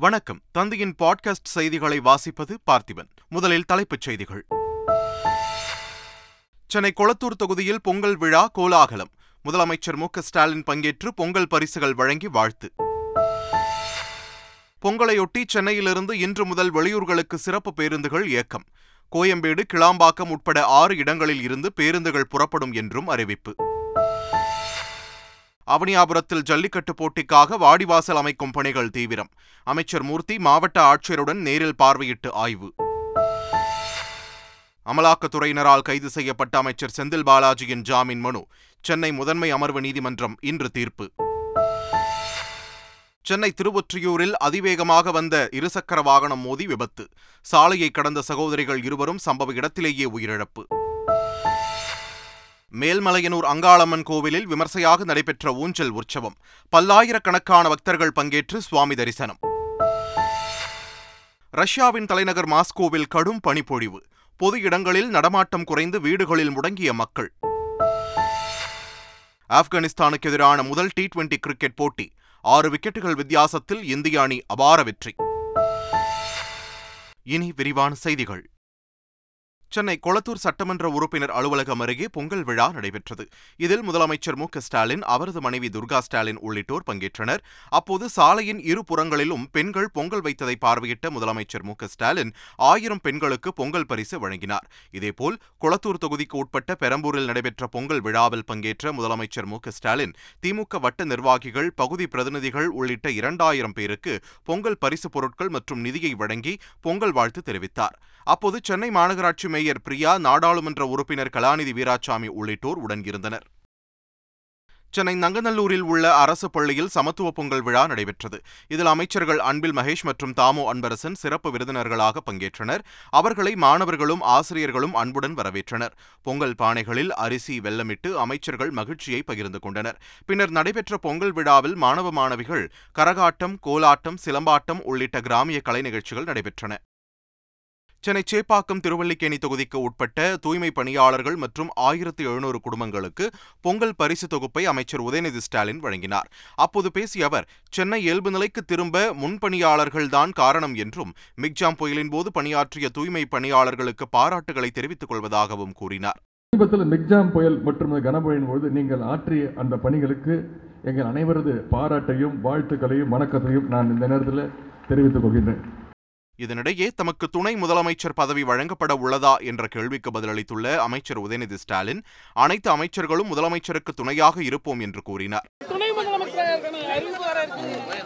வணக்கம். தந்தையின் பாட்காஸ்ட் செய்திகளை வாசிப்பது பார்த்திபன். முதலில் தலைப்புச் செய்திகள். சென்னை கொளத்தூர் தொகுதியில் பொங்கல் விழா கோலாகலம். முதலமைச்சர் மு ஸ்டாலின் பங்கேற்று பொங்கல் பரிசுகள் வழங்கி வாழ்த்து. பொங்கலையொட்டி சென்னையிலிருந்து இன்று முதல் வெளியூர்களுக்கு சிறப்பு பேருந்துகள் இயக்கம். கோயம்பேடு கிளாம்பாக்கம் உட்பட ஆறு இடங்களில் இருந்து பேருந்துகள் புறப்படும் என்றும் அறிவிப்பு. அவனியாபுரத்தில் ஜல்லிக்கட்டு போட்டிக்காக வாடிவாசல் அமைக்கும் பணிகள் தீவிரம். அமைச்சர் மூர்த்தி மாவட்ட ஆட்சியருடன் நேரில் பார்வையிட்டு ஆய்வு. அமலாக்கத்துறையினரால் கைது செய்யப்பட்ட அமைச்சர் செந்தில் பாலாஜியின் ஜாமீன் மனு சென்னை முதன்மை அமர்வு நீதிமன்றம் இன்று தீர்ப்பு. சென்னை திருவொற்றியூரில் அதிவேகமாக வந்த இருசக்கர வாகனம் மோதி விபத்து. சாலையை கடந்த சகோதரிகள் இருவரும் சம்பவ இடத்திலேயே உயிரிழப்பு. மேல்மலையனூர் அங்காளம்மன் கோவிலில் விமர்சையாக நடைபெற்ற ஊஞ்சல் உற்சவம். பல்லாயிரக்கணக்கான பக்தர்கள் பங்கேற்று சுவாமி தரிசனம். ரஷ்யாவின் தலைநகர் மாஸ்கோவில் கடும் பனிப்பொழிவு. பொது இடங்களில் நடமாட்டம் குறைந்து வீடுகளில் முடங்கிய மக்கள். ஆப்கானிஸ்தானுக்கு எதிரான முதல் டி டுவெண்டி கிரிக்கெட் போட்டி. ஆறு விக்கெட்டுகள் வித்தியாசத்தில் இந்திய அணி அபார வெற்றி. இனி விரிவான செய்திகள். சென்னை கொளத்தூர் சட்டமன்ற உறுப்பினர் அலுவலகம் அருகே பொங்கல் விழா நடைபெற்றது. இதில் முதலமைச்சர் மு ஸ்டாலின் அவரது மனைவி துர்கா ஸ்டாலின் உள்ளிட்டோர் பங்கேற்றனர். அப்போது சாலையின் இரு புறங்களிலும் பெண்கள் பொங்கல் வைத்ததை பார்வையிட்ட முதலமைச்சர் மு ஸ்டாலின் ஆயிரம் பெண்களுக்கு பொங்கல் பரிசு வழங்கினார். இதேபோல் கொளத்தூர் தொகுதிக்கு உட்பட்ட பெரம்பூரில் நடைபெற்ற பொங்கல் விழாவில் பங்கேற்ற முதலமைச்சர் மு ஸ்டாலின் திமுக வட்ட நிர்வாகிகள் பகுதி பிரதிநிதிகள் உள்ளிட்ட இரண்டாயிரம் பேருக்கு பொங்கல் பரிசு பொருட்கள் மற்றும் நிதியை வழங்கி பொங்கல் வாழ்த்து தெரிவித்தார். அப்போது சென்னை மாநகராட்சி மேயர் பிரியா நாடாளுமன்ற உறுப்பினர் கலாநிதி வீராசாமி உள்ளிட்டோர் உடன் இருந்தனர் சென்னை நங்கநல்லூரில் உள்ள அரசு பள்ளியில் சமத்துவ பொங்கல் விழா நடைபெற்றது. இதில் அமைச்சர்கள் அன்பில் மகேஷ் மற்றும் தாமோ அன்பரசன் சிறப்பு விருந்தினர்களாக பங்கேற்றனர். அவர்களை மாணவர்களும் ஆசிரியர்களும் அன்புடன் வரவேற்றனர். பொங்கல் பானைகளில் அரிசி வெல்லமிட்டு அமைச்சர்கள் மகிழ்ச்சியை பகிர்ந்து கொண்டனர். பின்னர் நடைபெற்ற பொங்கல் விழாவில் மாணவ மாணவிகள் கரகாட்டம் கோலாட்டம் சிலம்பாட்டம் உள்ளிட்ட கிராமிய கலை நிகழ்ச்சிகள் நடைபெற்றன. சென்னை சேப்பாக்கம் திருவல்லிக்கேணி தொகுதிக்கு உட்பட்ட தூய்மை பணியாளர்கள் மற்றும் ஆயிரத்தி எழுநூறு குடும்பங்களுக்கு பொங்கல் பரிசு தொகுப்பை அமைச்சர் உதயநிதி ஸ்டாலின் வழங்கினார். அப்போது பேசிய அவர் சென்னை இயல்பு நிலைக்கு திரும்ப முன்பணியாளர்கள்தான் காரணம் என்றும் மிக்ஜாம் புயலின் போது பணியாற்றிய தூய்மை பணியாளர்களுக்கு பாராட்டுகளை தெரிவித்துக் கொள்வதாகவும் கூறினார். சமீபத்தில் மிக்ஜாம் புயல் மற்றும் கனமழையின் பொழுது நீங்கள் ஆற்றிய அந்த பணிகளுக்கு எங்கள் அனைவரது பாராட்டையும் வாழ்த்துக்களையும் வணக்கத்தையும் நான் இந்த நேரத்தில் தெரிவித்துக் கொள்கின்றேன். இதனிடையே தமக்கு துணை முதலமைச்சர் பதவி வழங்கப்பட உள்ளதா என்ற கேள்விக்கு பதிலளித்துள்ள அமைச்சர் உதயநிதி ஸ்டாலின் அனைத்து அமைச்சர்களும் முதலமைச்சருக்கு துணையாக இருப்போம் என்று கூறினார்.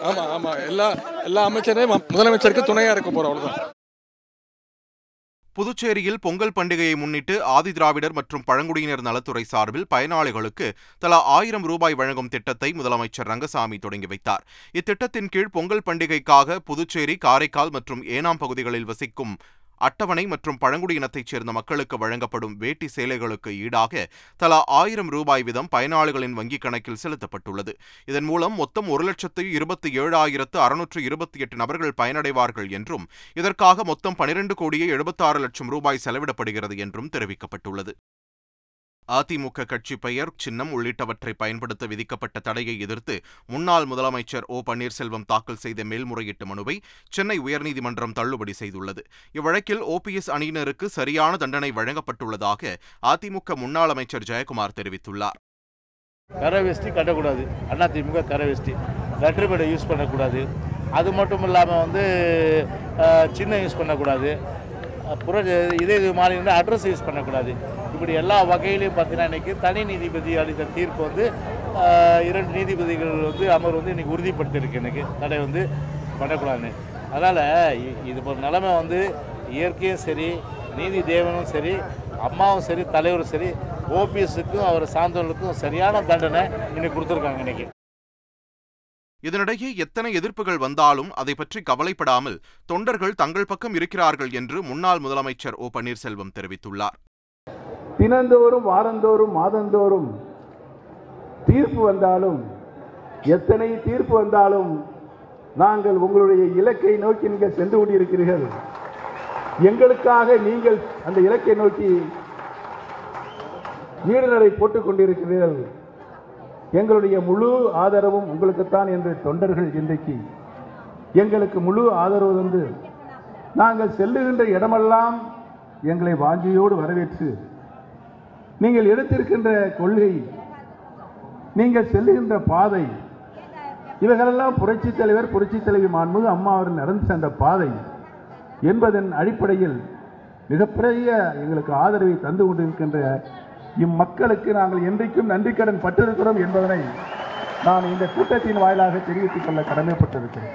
ஆமா ஆமா. எல்லா எல்லா அமைச்சரையும் முதலமைச்சருக்கு துணையா இருக்க போறோம் புதுச்சேரியில் பொங்கல் பண்டிகையை முன்னிட்டு ஆதிதிராவிடர் மற்றும் பழங்குடியினர் நலத்துறை சார்பில் பயனாளிகளுக்கு தலா ஆயிரம் ரூபாய் வழங்கும் திட்டத்தை முதலமைச்சர் ரங்கசாமி தொடங்கி வைத்தார். இத்திட்டத்தின் கீழ் பொங்கல் பண்டிகைக்காக புதுச்சேரி காரைக்கால் மற்றும் ஏனாம் பகுதிகளில் வசிக்கும் அட்டவணை மற்றும் பழங்குடியினத்தைச் சேர்ந்த மக்களுக்கு வழங்கப்படும் வேட்டி சேலைகளுக்கு ஈடாக தலா ஆயிரம் ரூபாய் வீதம் பயனாளிகளின் வங்கிக் கணக்கில் செலுத்தப்பட்டுள்ளது. இதன் மூலம் மொத்தம் ஒரு லட்சத்து இருபத்தி ஏழாயிரத்து அறுநூற்று இருபத்தி எட்டு நபர்கள் பயனடைவார்கள் என்றும் இதற்காக மொத்தம் பனிரெண்டு கோடியே எழுபத்தாறு லட்சம் ரூபாய் செலவிடப்படுகிறது என்றும் தெரிவிக்கப்பட்டுள்ளது. அதிமுக கட்சி பெயர் சின்னம் உள்ளிட்டவற்றை பயன்படுத்த விதிக்கப்பட்ட தடையை எதிர்த்து முன்னாள் முதலமைச்சர் ஓ பன்னீர்செல்வம் தாக்கல் செய்த மேல்முறையீட்டு மனுவை சென்னை உயர்நீதிமன்றம் தள்ளுபடி செய்துள்ளது. இவ்வழக்கில் ஓபிஎஸ் அணியினருக்கு சரியான தண்டனை வழங்கப்பட்டுள்ளதாக அதிமுக முன்னாள் அமைச்சர் ஜெயக்குமார் தெரிவித்துள்ளார். கரை வேஷ்டி கட்டக்கூடாது. அதிமுக கரை வேஷ்டி. லெட்டர் யூஸ் பண்ணக்கூடாது. அது மட்டும் இல்லாமல் வந்து சின்ன யூஸ் பண்ணக்கூடாது. புற இதே இது மாதிரி இருந்தால் அட்ரஸ் யூஸ் பண்ணக்கூடாது. இப்படி எல்லா வகையிலையும் பார்த்தீங்கன்னா இன்றைக்கி தனி நீதிபதி அளித்த தீர்ப்பு வந்து இரண்டு நீதிபதிகள் வந்து அமர்வு வந்து இன்றைக்கி உறுதிப்படுத்தியிருக்கு. எனக்கு தடை வந்து பண்ணக்கூடாதுன்னு. அதனால் இது ஒரு நிலைமை வந்து இயற்கையும் சரி நீதி தேவனும் சரி அம்மாவும் சரி தலைவரும் சரி ஓபிஎஸுக்கும் அவர் சார்ந்தவர்களுக்கும் சரியான தண்டனை இன்னைக்கு கொடுத்துருக்காங்க இன்னைக்கு. இதனிடையே எத்தனை எதிர்ப்புகள் வந்தாலும் அதை பற்றி கவலைப்படாமல் தொண்டர்கள் தங்கள் பக்கம் இருக்கிறார்கள் என்று முன்னாள் முதலமைச்சர் ஓ பன்னீர்செல்வம் தெரிவித்துள்ளார். தினந்தோறும் வாரந்தோறும் மாதந்தோறும் தீர்ப்பு வந்தாலும் எத்தனை தீர்ப்பு வந்தாலும் நாங்கள் உங்களுடைய இலக்கை நோக்கி நீங்கள் சென்று கொண்டிருக்கிறீர்கள். எங்களுக்காக நீங்கள் அந்த இலக்கை நோக்கி நீடுநடை போட்டுக் கொண்டிருக்கிறீர்கள். எங்களுடைய முழு ஆதரவும் உங்களுக்குத்தான் என்று தொண்டர்கள் இன்றைக்கு எங்களுக்கு முழு ஆதரவு தந்து நாங்கள் செல்லுகின்ற இடமெல்லாம் எங்களை வாஞ்சியோடு வரவேற்று நீங்கள் எடுத்திருக்கின்ற கொள்கை நீங்கள் செல்லுகின்ற பாதை இவைகளெல்லாம் புரட்சி தலைவர் புரட்சித் தலைவி மாண்புமிகு அம்மா அவர்கள் நடந்து சென்ற பாதை என்பதன் அடிப்படையில் மிகப்பெரிய எங்களுக்கு ஆதரவை தந்து கொண்டிருக்கின்ற இம்மக்களுக்கு நாங்கள் என்றைக்கும் நன்றி கடன் பட்டிருக்கிறோம் என்பதனை நான் இந்த கூட்டத்தின் வாயிலாக தெரிவித்துக் கொள்ள கடமைப்பட்டிருக்கிறேன்.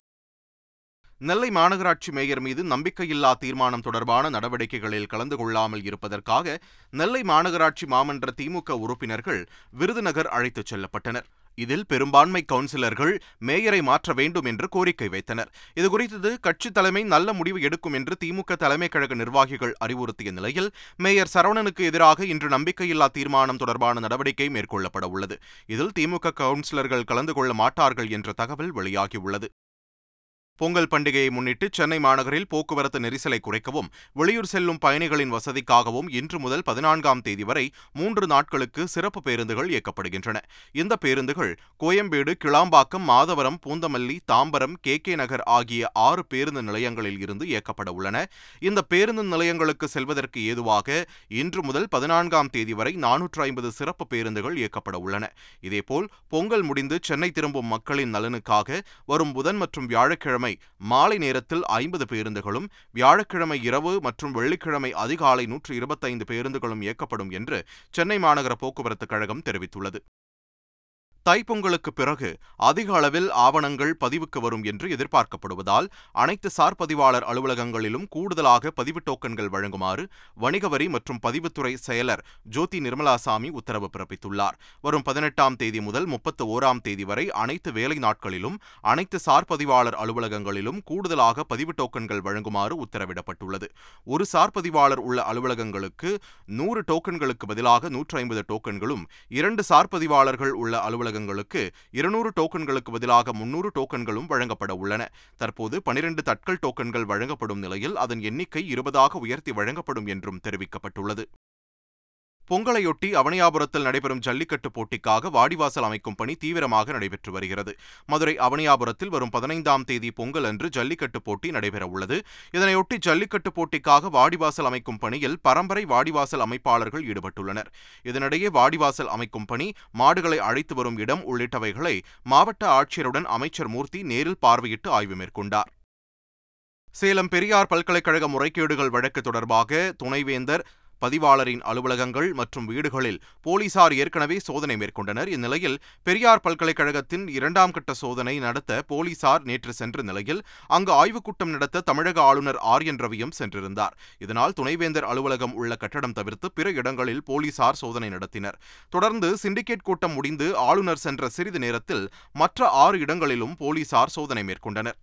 நெல்லை மாநகராட்சி மேயர் மீது நம்பிக்கையில்லா தீர்மானம் தொடர்பான நடவடிக்கைகளில் கலந்து கொள்ளாமல் இருப்பதற்காக நெல்லை மாநகராட்சி மாமன்ற திமுக உறுப்பினர்கள் விருதுநகர் அழைத்துச் செல்லப்பட்டனர். இதில் பெரும்பான்மை கவுன்சிலர்கள் மேயரை மாற்ற வேண்டும் என்று கோரிக்கை வைத்தனர். இதுகுறித்து கட்சி தலைமை நல்ல முடிவு எடுக்கும் என்று திமுக தலைமை கழக நிர்வாகிகள் அறிவுறுத்திய நிலையில் மேயர் சரவணனுக்கு எதிராக இன்று நம்பிக்கையில்லா தீர்மானம் தொடர்பான நடவடிக்கை மேற்கொள்ளப்பட உள்ளது இதில் திமுக கவுன்சிலர்கள் கலந்து கொள்ள மாட்டார்கள் என்ற தகவல் வெளியாகியுள்ளது. பொங்கல் பண்டிகையை முன்னிட்டு சென்னை மாநகரில் போக்குவரத்து நெரிசலை குறைக்கவும் வெளியூர் செல்லும் பயணிகளின் வசதிக்காகவும் இன்று முதல் பதினான்காம் தேதி வரை மூன்று நாட்களுக்கு சிறப்பு பேருந்துகள் இயக்கப்படுகின்றன. இந்த பேருந்துகள் கோயம்பேடு கிளாம்பாக்கம் மாதவரம் பூந்தமல்லி தாம்பரம் கே கே நகர் ஆகிய ஆறு பேருந்து நிலையங்களில் இருந்து இயக்கப்பட உள்ளன. இந்த பேருந்து நிலையங்களுக்கு செல்வதற்கு ஏதுவாக இன்று முதல் பதினான்காம் தேதி வரை நானூற்று ஐம்பது சிறப்பு பேருந்துகள் இயக்கப்பட உள்ளன. இதேபோல் பொங்கல் முடிந்து சென்னை திரும்பும் மக்களின் நலனுக்காக வரும் புதன் மற்றும் வியாழக்கிழமை மாலை நேரத்தில் ஐம்பது பேருந்துகளும் வியாழக்கிழமை இரவு மற்றும் வெள்ளிக்கிழமை அதிகாலை நூற்று இருபத்தைந்து பேருந்துகளும் இயக்கப்படும் என்று சென்னை மாநகர போக்குவரத்து கழகம் தெரிவித்துள்ளது. தைப்பொங்கலுக்கு பிறகு அதிக அளவில் ஆவணங்கள் பதிவுக்கு வரும் என்று எதிர்பார்க்கப்படுவதால் அனைத்து சார் பதிவாளர் அலுவலகங்களிலும் கூடுதலாக பதிவு டோக்கன்கள் வழங்குமாறு வணிக வரி மற்றும் பதிவுத்துறை செயலர் ஜோதி நிர்மலாசாமி உத்தரவு பிறப்பித்துள்ளார். வரும் பதினெட்டாம் தேதி முதல் முப்பத்து ஓராம் தேதி வரை அனைத்து வேலை நாட்களிலும் அனைத்து சார் பதிவாளர் அலுவலகங்களிலும் கூடுதலாக பதிவு டோக்கன்கள் வழங்குமாறு உத்தரவிடப்பட்டுள்ளது. ஒரு சார் பதிவாளர் உள்ள அலுவலகங்களுக்கு நூறு டோக்கன்களுக்கு பதிலாக நூற்றி ஐம்பது டோக்கன்களும் இரண்டு சார் பதிவாளர்கள் உள்ள அலுவலக அலுவலகங்களுக்கு இருநூறு டோக்கன்களுக்கு பதிலாக முன்னூறு டோக்கன்களும் வழங்கப்பட உள்ளன. தற்போது பனிரெண்டு தட்கல் டோக்கன்கள் வழங்கப்படும் நிலையில் அதன் எண்ணிக்கை இருபதாக உயர்த்தி வழங்கப்படும் என்றும் தெரிவிக்கப்பட்டுள்ளது. பொங்கலையொட்டி அவனியாபுரத்தில் நடைபெறும் ஜல்லிக்கட்டு போட்டிக்காக வாடிவாசல் அமைக்கும் பணி தீவிரமாக நடைபெற்று வருகிறது. மதுரை அவனியாபுரத்தில் வரும் பதினைந்தாம் தேதி பொங்கல் அன்று ஜல்லிக்கட்டு போட்டி நடைபெறவுள்ளது இதனையொட்டி ஜல்லிக்கட்டு போட்டிக்காக வாடிவாசல் அமைக்கும் பணியில் பரம்பரை வாடிவாசல் அமைப்பாளர்கள் ஈடுபட்டுள்ளனர். இதனிடையே வாடிவாசல் அமைக்கும் பணி மாடுகளை அழைத்து வரும் இடம் உள்ளிட்டவைகளை மாவட்ட ஆட்சியருடன் அமைச்சர் மூர்த்தி நேரில் பார்வையிட்டு ஆய்வு மேற்கொண்டார். சேலம் பெரியார் பல்கலைக்கழக முறைகேடுகள் வழக்கு தொடர்பாக துணைவேந்தர் பதிவாளரின் அலுவலகங்கள் மற்றும் வீடுகளில் போலீசார் ஏற்கனவே சோதனை மேற்கொண்டனர். இந்நிலையில் பெரியார் பல்கலைக்கழகத்தின் இரண்டாம் கட்ட சோதனை நடத்த போலீசார் நேற்று சென்ற நிலையில் அங்கு ஆய்வுக் கூட்டம் நடத்த தமிழக ஆளுநர் ஆர் என் ரவியும் சென்றிருந்தார். இதனால் துணைவேந்தர் அலுவலகம் உள்ள கட்டடம் தவிர்த்து பிற இடங்களில் போலீசார் சோதனை நடத்தினர். தொடர்ந்து சிண்டிகேட் கூட்டம் முடிந்து ஆளுநர் சென்ற சிறிது நேரத்தில் மற்ற ஆறு இடங்களிலும் போலீசார் சோதனை மேற்கொண்டனர்.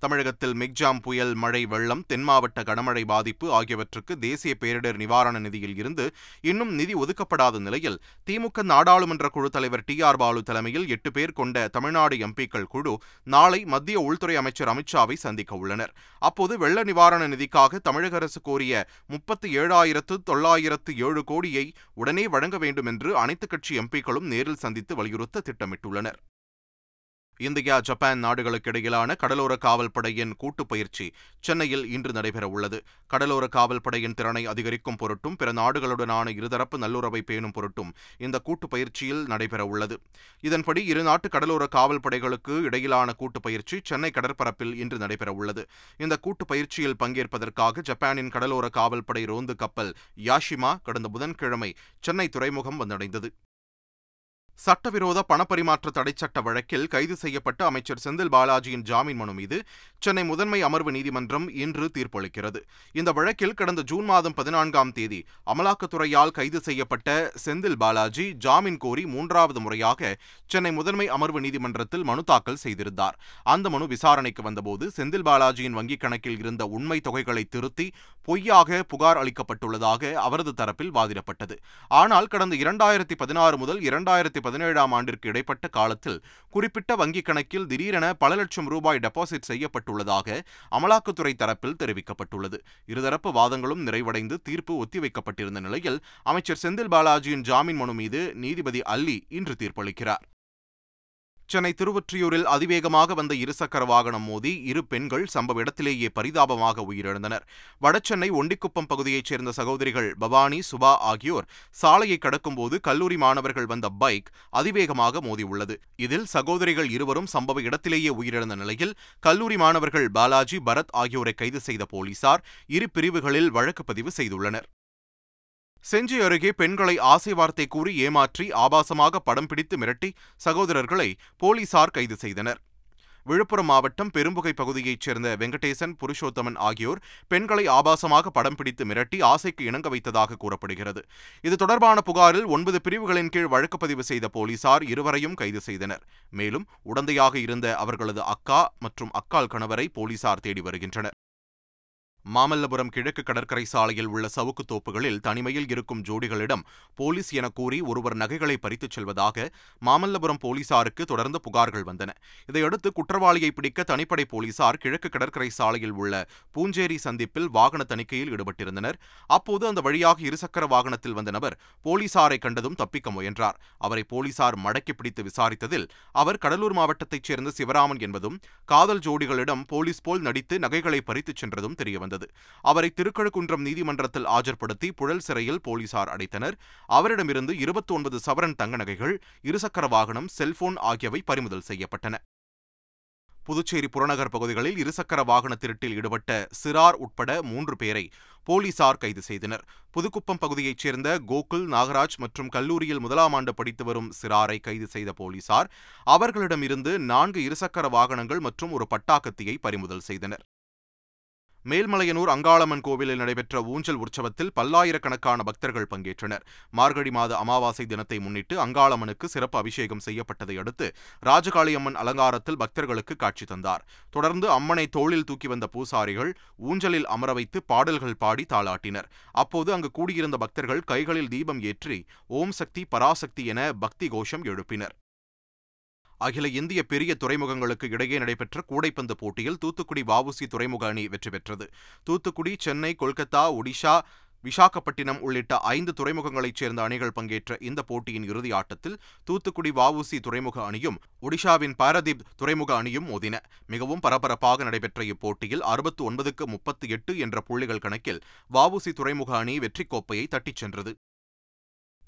தமிழகத்தில் மிக்ஜாம் புயல் மழை வெள்ளம் தென் மாவட்ட கனமழை பாதிப்பு ஆகியவற்றுக்கு தேசிய பேரிடர் நிவாரண நிதியில் இருந்து இன்னும் நிதி ஒதுக்கப்படாத நிலையில் திமுக நாடாளுமன்ற குழு தலைவர் டி ஆர் பாலு தலைமையில் எட்டு பேர் கொண்ட தமிழ்நாடு எம்பிக்கள் குழு நாளை மத்திய உள்துறை அமைச்சர் அமித்ஷாவை சந்திக்க உள்ளனர். அப்போது வெள்ள நிவாரண நிதிக்காக தமிழக அரசு கோரிய முப்பத்தி ஏழாயிரத்து தொள்ளாயிரத்து ஏழு கோடியை உடனே வழங்க வேண்டும் என்று அனைத்துக் கட்சி எம்பிக்களும் நேரில் சந்தித்து வலியுறுத்த திட்டமிட்டுள்ளனர். இந்தியா ஜப்பான் நாடுகளுக்கு இடையிலான கடலோர காவல்படையின் கூட்டுப் பயிற்சி சென்னையில் இன்று நடைபெறவுள்ளது. கடலோர காவல்படையின் திறனை அதிகரிக்கும் பொருட்டும் பிற நாடுகளுடனான இருதரப்பு நல்லுறவை பேணும் பொருட்டும் இந்த கூட்டுப் பயிற்சியில் நடைபெறவுள்ளது. இதன்படி இரு நாட்டு கடலோர காவல்படைகளுக்கு இடையிலான கூட்டுப் பயிற்சி சென்னை கடற்பரப்பில் இன்று நடைபெறவுள்ளது. இந்த கூட்டுப் பயிற்சியில் பங்கேற்பதற்காக ஜப்பானின் கடலோர காவல்படை ரோந்து கப்பல் யாஷிமா கடந்த புதன்கிழமை சென்னை துறைமுகம் வந்தடைந்தது. சட்டவிரோத பணப்பரிமாற்ற தடைச்சட்ட வழக்கில் கைது செய்யப்பட்ட அமைச்சர் செந்தில் பாலாஜியின் ஜாமீன் மனு மீது சென்னை முதன்மை அமர்வு நீதிமன்றம் இன்று தீர்ப்பளிக்கிறது. இந்த வழக்கில் கடந்த ஜூன் மாதம் பதினான்காம் தேதி அமலாக்கத்துறையால் கைது செய்யப்பட்ட செந்தில் பாலாஜி ஜாமீன் கோரி மூன்றாவது முறையாக சென்னை முதன்மை அமர்வு நீதிமன்றத்தில் மனு தாக்கல் செய்திருந்தார். அந்த மனு விசாரணைக்கு வந்தபோது செந்தில் பாலாஜியின் வங்கிக் கணக்கில் இருந்த உண்மை தொகைகளை திருத்தி பொய்யாக புகார் அளிக்கப்பட்டுள்ளதாக அவரது தரப்பில் வாதிடப்பட்டது. ஆனால் கடந்த இரண்டாயிரத்தி பதினாறு முதல் இரண்டாயிரத்தி பதினேழாம் ஆண்டிற்கு இடைப்பட்ட காலத்தில் குறிப்பிட்ட வங்கிக் கணக்கில் திடீரென பல லட்சம் ரூபாய் டெபாசிட் செய்யப்பட்டுள்ளதாக அமலாக்கத்துறை தரப்பில் தெரிவிக்கப்பட்டுள்ளது. இருதரப்பு வாதங்களும் நிறைவடைந்து தீர்ப்பு ஒத்திவைக்கப்பட்டிருந்த நிலையில் அமைச்சர் செந்தில் பாலாஜியின் ஜாமீன் மனு மீது நீதிபதி அல்லி இன்று தீர்ப்பளிக்கிறார். சென்னை திருவொற்றியூரில் அதிவேகமாக வந்த இருசக்கர வாகனம் மோதி இரு பெண்கள் சம்பவ இடத்திலேயே பரிதாபமாக உயிரிழந்தனர். வடசென்னை ஒண்டிக்குப்பம் பகுதியைச் சேர்ந்த சகோதரிகள் பவானி சுபா ஆகியோர் சாலையை கடக்கும்போது கல்லூரி மாணவர்கள் வந்த பைக் அதிவேகமாக மோதியுள்ளது. இதில் சகோதரிகள் இருவரும் சம்பவ இடத்திலேயே உயிரிழந்த நிலையில் கல்லூரி மாணவர்கள் பாலாஜி பரத் ஆகியோரை கைது செய்த போலீசார் இரு பிரிவுகளில் வழக்கு பதிவு செய்துள்ளனர். செஞ்சி அருகே பெண்களை ஆசை வார்த்தை கூறி ஏமாற்றி ஆபாசமாக படம் பிடித்து மிரட்டி சகோதரர்களை போலீசார் கைது செய்தனர். விழுப்புரம் மாவட்டம் பெரும்புகை பகுதியைச் சேர்ந்த வெங்கடேசன் புருஷோத்தமன் ஆகியோர் பெண்களை ஆபாசமாக படம் பிடித்து மிரட்டி ஆசைக்கு இணங்க வைத்ததாக கூறப்படுகிறது. இது தொடர்பான புகாரில் ஒன்பது பிரிவுகளின் கீழ் வழக்கு பதிவு செய்த போலீசார் இருவரையும் கைது செய்தனர். மேலும் உடந்தையாக இருந்த அவர்களது அக்கா மற்றும் அக்கால் கணவரை போலீசார் தேடி வருகின்றனர். மாமல்லபுரம் கிழக்கு கடற்கரை சாலையில் உள்ள சவுக்கு தோப்புகளில் தனிமையில் இருக்கும் ஜோடிகளிடம் போலீஸ் என கூறி ஒருவர் நகைகளை பறித்துச் செல்வதாக மாமல்லபுரம் போலீசாருக்கு தொடர்ந்து புகார்கள் வந்தன. இதையடுத்து குற்றவாளியை பிடிக்க தனிப்படை போலீசார் கிழக்கு கடற்கரை சாலையில் உள்ள பூஞ்சேரி சந்திப்பில் வாகன தணிக்கையில் ஈடுபட்டிருந்தனர். அப்போது அந்த வழியாக இருசக்கர வாகனத்தில் வந்த நபர் போலீசாரை கண்டதும் தப்பிக்க முயன்றார். அவரை போலீசார் மடக்கி பிடித்து விசாரித்ததில் அவர் கடலூர் மாவட்டத்தைச் சேர்ந்த சிவராமன் என்பதும் காதல் ஜோடிகளிடம் போலீஸ் போல் நடித்து நகைகளை பறித்துச் சென்றதும் தெரியவந்தது. வந்தது. அவரை திருக்கழுக்குன்றம் நீதிமன்றத்தில் ஆஜர்படுத்தி புழல் சிறையில் போலீசார் அடைத்தனர். அவரிடமிருந்து இருபத்தி ஒன்பது சவரன் தங்க நகைகள் இருசக்கர வாகனம் செல்போன் ஆகியவை பறிமுதல் செய்யப்பட்டன. புதுச்சேரி புறநகர் பகுதிகளில் இருசக்கர வாகன திருட்டில் ஈடுபட்ட சிறார் உட்பட மூன்று பேரை போலீசார் கைது செய்தனர். புதுக்குப்பம் பகுதியைச் சேர்ந்த கோகுல் நாகராஜ் மற்றும் கல்லூரியில் முதலாம் ஆண்டு படித்து வரும் சிறாரை கைது செய்த போலீசார் அவர்களிடமிருந்து நான்கு இருசக்கர வாகனங்கள் மற்றும் ஒரு பட்டாக்கத்தியை பறிமுதல் செய்தனர். மேல்மலையனூர் அங்காளம்மன் கோவிலில் நடைபெற்ற ஊஞ்சல் உற்சவத்தில் பல்லாயிரக்கணக்கான பக்தர்கள் பங்கேற்றனர். மார்கழி மாத அமாவாசை தினத்தை முன்னிட்டு அங்காளம்மனுக்கு சிறப்பு அபிஷேகம் செய்யப்பட்டதை அடுத்து ராஜகாளியம்மன் அலங்காரத்தில் பக்தர்களுக்கு காட்சி தந்தார். தொடர்ந்து அம்மனை தோளில் தூக்கி வந்த பூசாரிகள் ஊஞ்சலில் அமர வைத்து பாடல்கள் பாடி தாளாட்டினர். அப்போது அங்கு கூடியிருந்த பக்தர்கள் கைகளில் தீபம் ஏற்றி ஓம் சக்தி பராசக்தி என பக்தி கோஷம் எழுப்பினர். அகில இந்திய பெரிய துறைமுகங்களுக்கு இடையே நடைபெற்ற கூடைப்பந்து போட்டியில் தூத்துக்குடி வஉசி துறைமுக அணி வெற்றி பெற்றது. தூத்துக்குடி சென்னை கொல்கத்தா ஒடிஷா விசாகப்பட்டினம் உள்ளிட்ட ஐந்து துறைமுகங்களைச் சேர்ந்த அணிகள் பங்கேற்ற இந்த போட்டியின் இறுதி ஆட்டத்தில் தூத்துக்குடி வஉசி துறைமுக அணியும் ஒடிஷாவின் பாரதீப் துறைமுக அணியும் மோதின. மிகவும் பரபரப்பாக நடைபெற்ற இப்போட்டியில் அறுபத்து ஒன்பதுக்கு முப்பத்தி எட்டு என்ற புள்ளிகள் கணக்கில் வஉசி துறைமுக அணி வெற்றிக் கோப்பையை தட்டிச் சென்றது.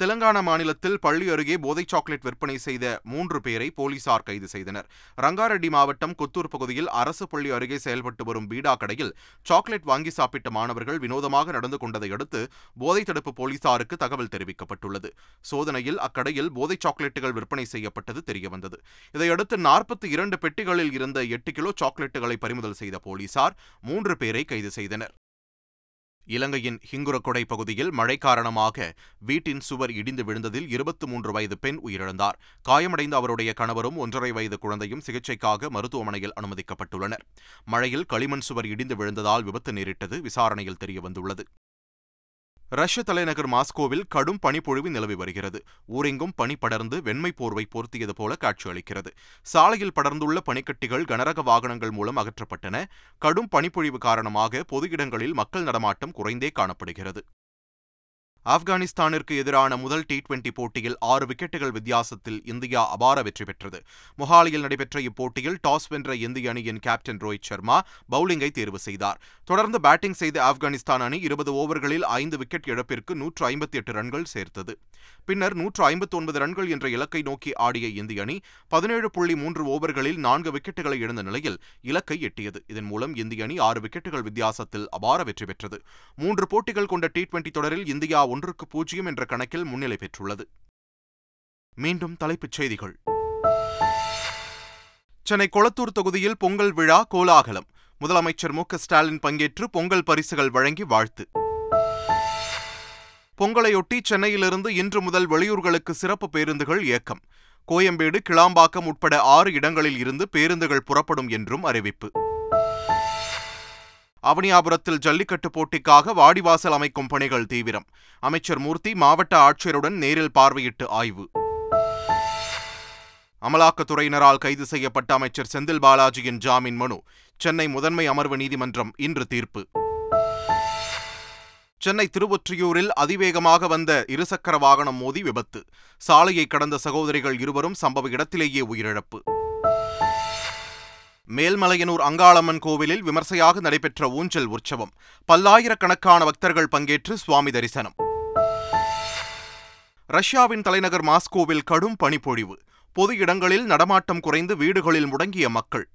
தெலங்கானா மாநிலத்தில் பள்ளி அருகே போதை சாக்லேட் விற்பனை செய்த மூன்று பேரை போலீசார் கைது செய்தனர். ரங்காரெட்டி மாவட்டம் கொத்தூர் பகுதியில் அரசு பள்ளி அருகே செயல்பட்டு வரும் பீடா கடையில் சாக்லேட் வாங்கி சாப்பிட்ட மாணவர்கள் வினோதமாக நடந்து கொண்டதை அடுத்து போதை தடுப்பு போலீசாருக்கு தகவல் தெரிவிக்கப்பட்டுள்ளது. சோதனையில் அக்கடையில் போதை சாக்லேட்டுகள் விற்பனை செய்யப்பட்டது தெரியவந்தது. இதையடுத்து நாற்பத்தி இரண்டு பெட்டிகளில் இருந்த எட்டு கிலோ சாக்லேட்டுகளை பறிமுதல் செய்த போலீசார் மூன்று பேரை கைது செய்தனர். இலங்கையின் ஹிங்குரக்கொடை பகுதியில் மழை காரணமாக வீட்டின் சுவர் இடிந்து விழுந்ததில் இருபத்தி மூன்று வயது பெண் உயிரிழந்தார். காயமடைந்த அவருடைய கணவரும் ஒன்றரை வயது குழந்தையும் சிகிச்சைக்காக மருத்துவமனையில் அனுமதிக்கப்பட்டுள்ளனர். மழையில் களிமண் சுவர் இடிந்து விழுந்ததால் விபத்து நேரிட்டது விசாரணையில் தெரியவந்துள்ளது. ரஷ்ய தலைநகர் மாஸ்கோவில் கடும் பனிப்பொழிவு நிலவி வருகிறது. ஊரெங்கும் பனி படர்ந்து வெண்மை போர்வை போர்த்தியது போல காட்சியளிக்கிறது சாலையில் படர்ந்துள்ள பனிக்கட்டிகள் கனரக வாகனங்கள் மூலம் அகற்றப்பட்டன. கடும் பனிப்பொழிவு காரணமாக பொது இடங்களில் மக்கள் நடமாட்டம் குறைந்தே காணப்படுகிறது. ஆப்கானிஸ்தானிற்கு எதிரான முதல் டி டுவெண்டி போட்டியில் ஆறு விக்கெட்டுகள் வித்தியாசத்தில் இந்தியா அபார வெற்றி பெற்றது. மொஹாலியில் நடைபெற்ற இப்போட்டியில் டாஸ் வென்ற இந்திய அணியின் கேப்டன் ரோஹித் சர்மா பவுலிங்கை தேர்வு செய்தார். தொடர்ந்து பேட்டிங் செய்த ஆப்கானிஸ்தான் அணி இருபது ஓவர்களில் ஐந்து விக்கெட் இழப்பிற்கு நூற்று ஐம்பத்தி எட்டு ரன்கள் சேர்த்தது. பின்னர் நூற்று ஐம்பத்தி ஒன்பது ரன்கள் என்ற இலக்கை நோக்கி ஆடிய இந்திய அணி பதினேழு புள்ளி மூன்று ஓவர்களில் நான்கு விக்கெட்டுகளை இழந்த நிலையில் இலக்கை எட்டியது. இதன் மூலம் இந்திய அணி ஆறு விக்கெட்டுகள் வித்தியாசத்தில் அபார வெற்றி பெற்றது. மூன்று போட்டிகள் கொண்ட டி டுவெண்டி தொடரில் இந்தியா ஒன்றுக்கு பூஜ்ஜியம் என்ற கணக்கில் முன்னிலை பெற்றுள்ளது. மீண்டும் தலைப்புச் செய்திகள். சென்னை கொளத்தூர் தொகுதியில் பொங்கல் விழா கோலாகலம். முதலமைச்சர் மு ஸ்டாலின் பங்கேற்று பொங்கல் பரிசுகள் வழங்கி வாழ்த்து. பொங்கலையொட்டி சென்னையிலிருந்து இன்று முதல் வெளியூர்களுக்கு சிறப்பு பேருந்துகள் இயக்கம். கோயம்பேடு கிளாம்பாக்கம் உட்பட ஆறு இடங்களில் இருந்து பேருந்துகள் புறப்படும் என்றும் அறிவிப்பு. அவனியாபுரத்தில் ஜல்லிக்கட்டு போட்டிக்காக வாடிவாசல் அமைக்கும் பணிகள் தீவிரம். அமைச்சர் மூர்த்தி மாவட்ட ஆட்சியருடன் நேரில் பார்வையிட்டு ஆய்வு. அமலாக்கத்துறையினரால் கைது செய்யப்பட்ட அமைச்சர் செந்தில் பாலாஜியின் ஜாமீன் மனு சென்னை முதன்மை அமர்வு நீதிமன்றம் இன்று தீர்ப்பு. சென்னை திருவொற்றியூரில் அதிவேகமாக வந்த இருசக்கர வாகனம் மோதி விபத்து. சாலையை கடந்த சகோதரிகள் இருவரும் சம்பவ இடத்திலேயே உயிரிழப்பு. மேல்மலையனூர் அங்காளம்மன் கோவிலில் விமர்சையாக நடைபெற்ற ஊஞ்சல் உற்சவம். பல்லாயிரக்கணக்கான பக்தர்கள் பங்கேற்று சுவாமி தரிசனம். ரஷ்யாவின் தலைநகர் மாஸ்கோவில் கடும் பனிப்பொழிவு. பொது இடங்களில் நடமாட்டம் குறைந்து வீடுகளில் முடங்கிய மக்கள்.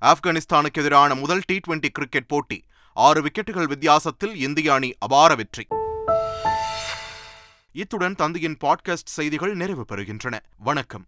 ஆப்கானிஸ்தானுக்கு எதிரான முதல் டி டுவெண்டி கிரிக்கெட் போட்டி. ஆறு விக்கெட்டுகள் வித்தியாசத்தில் இந்திய அணி அபார வெற்றி. இத்துடன் தந்தையின் பாட்காஸ்ட் செய்திகள் நிறைவு பெறுகின்றன. வணக்கம்.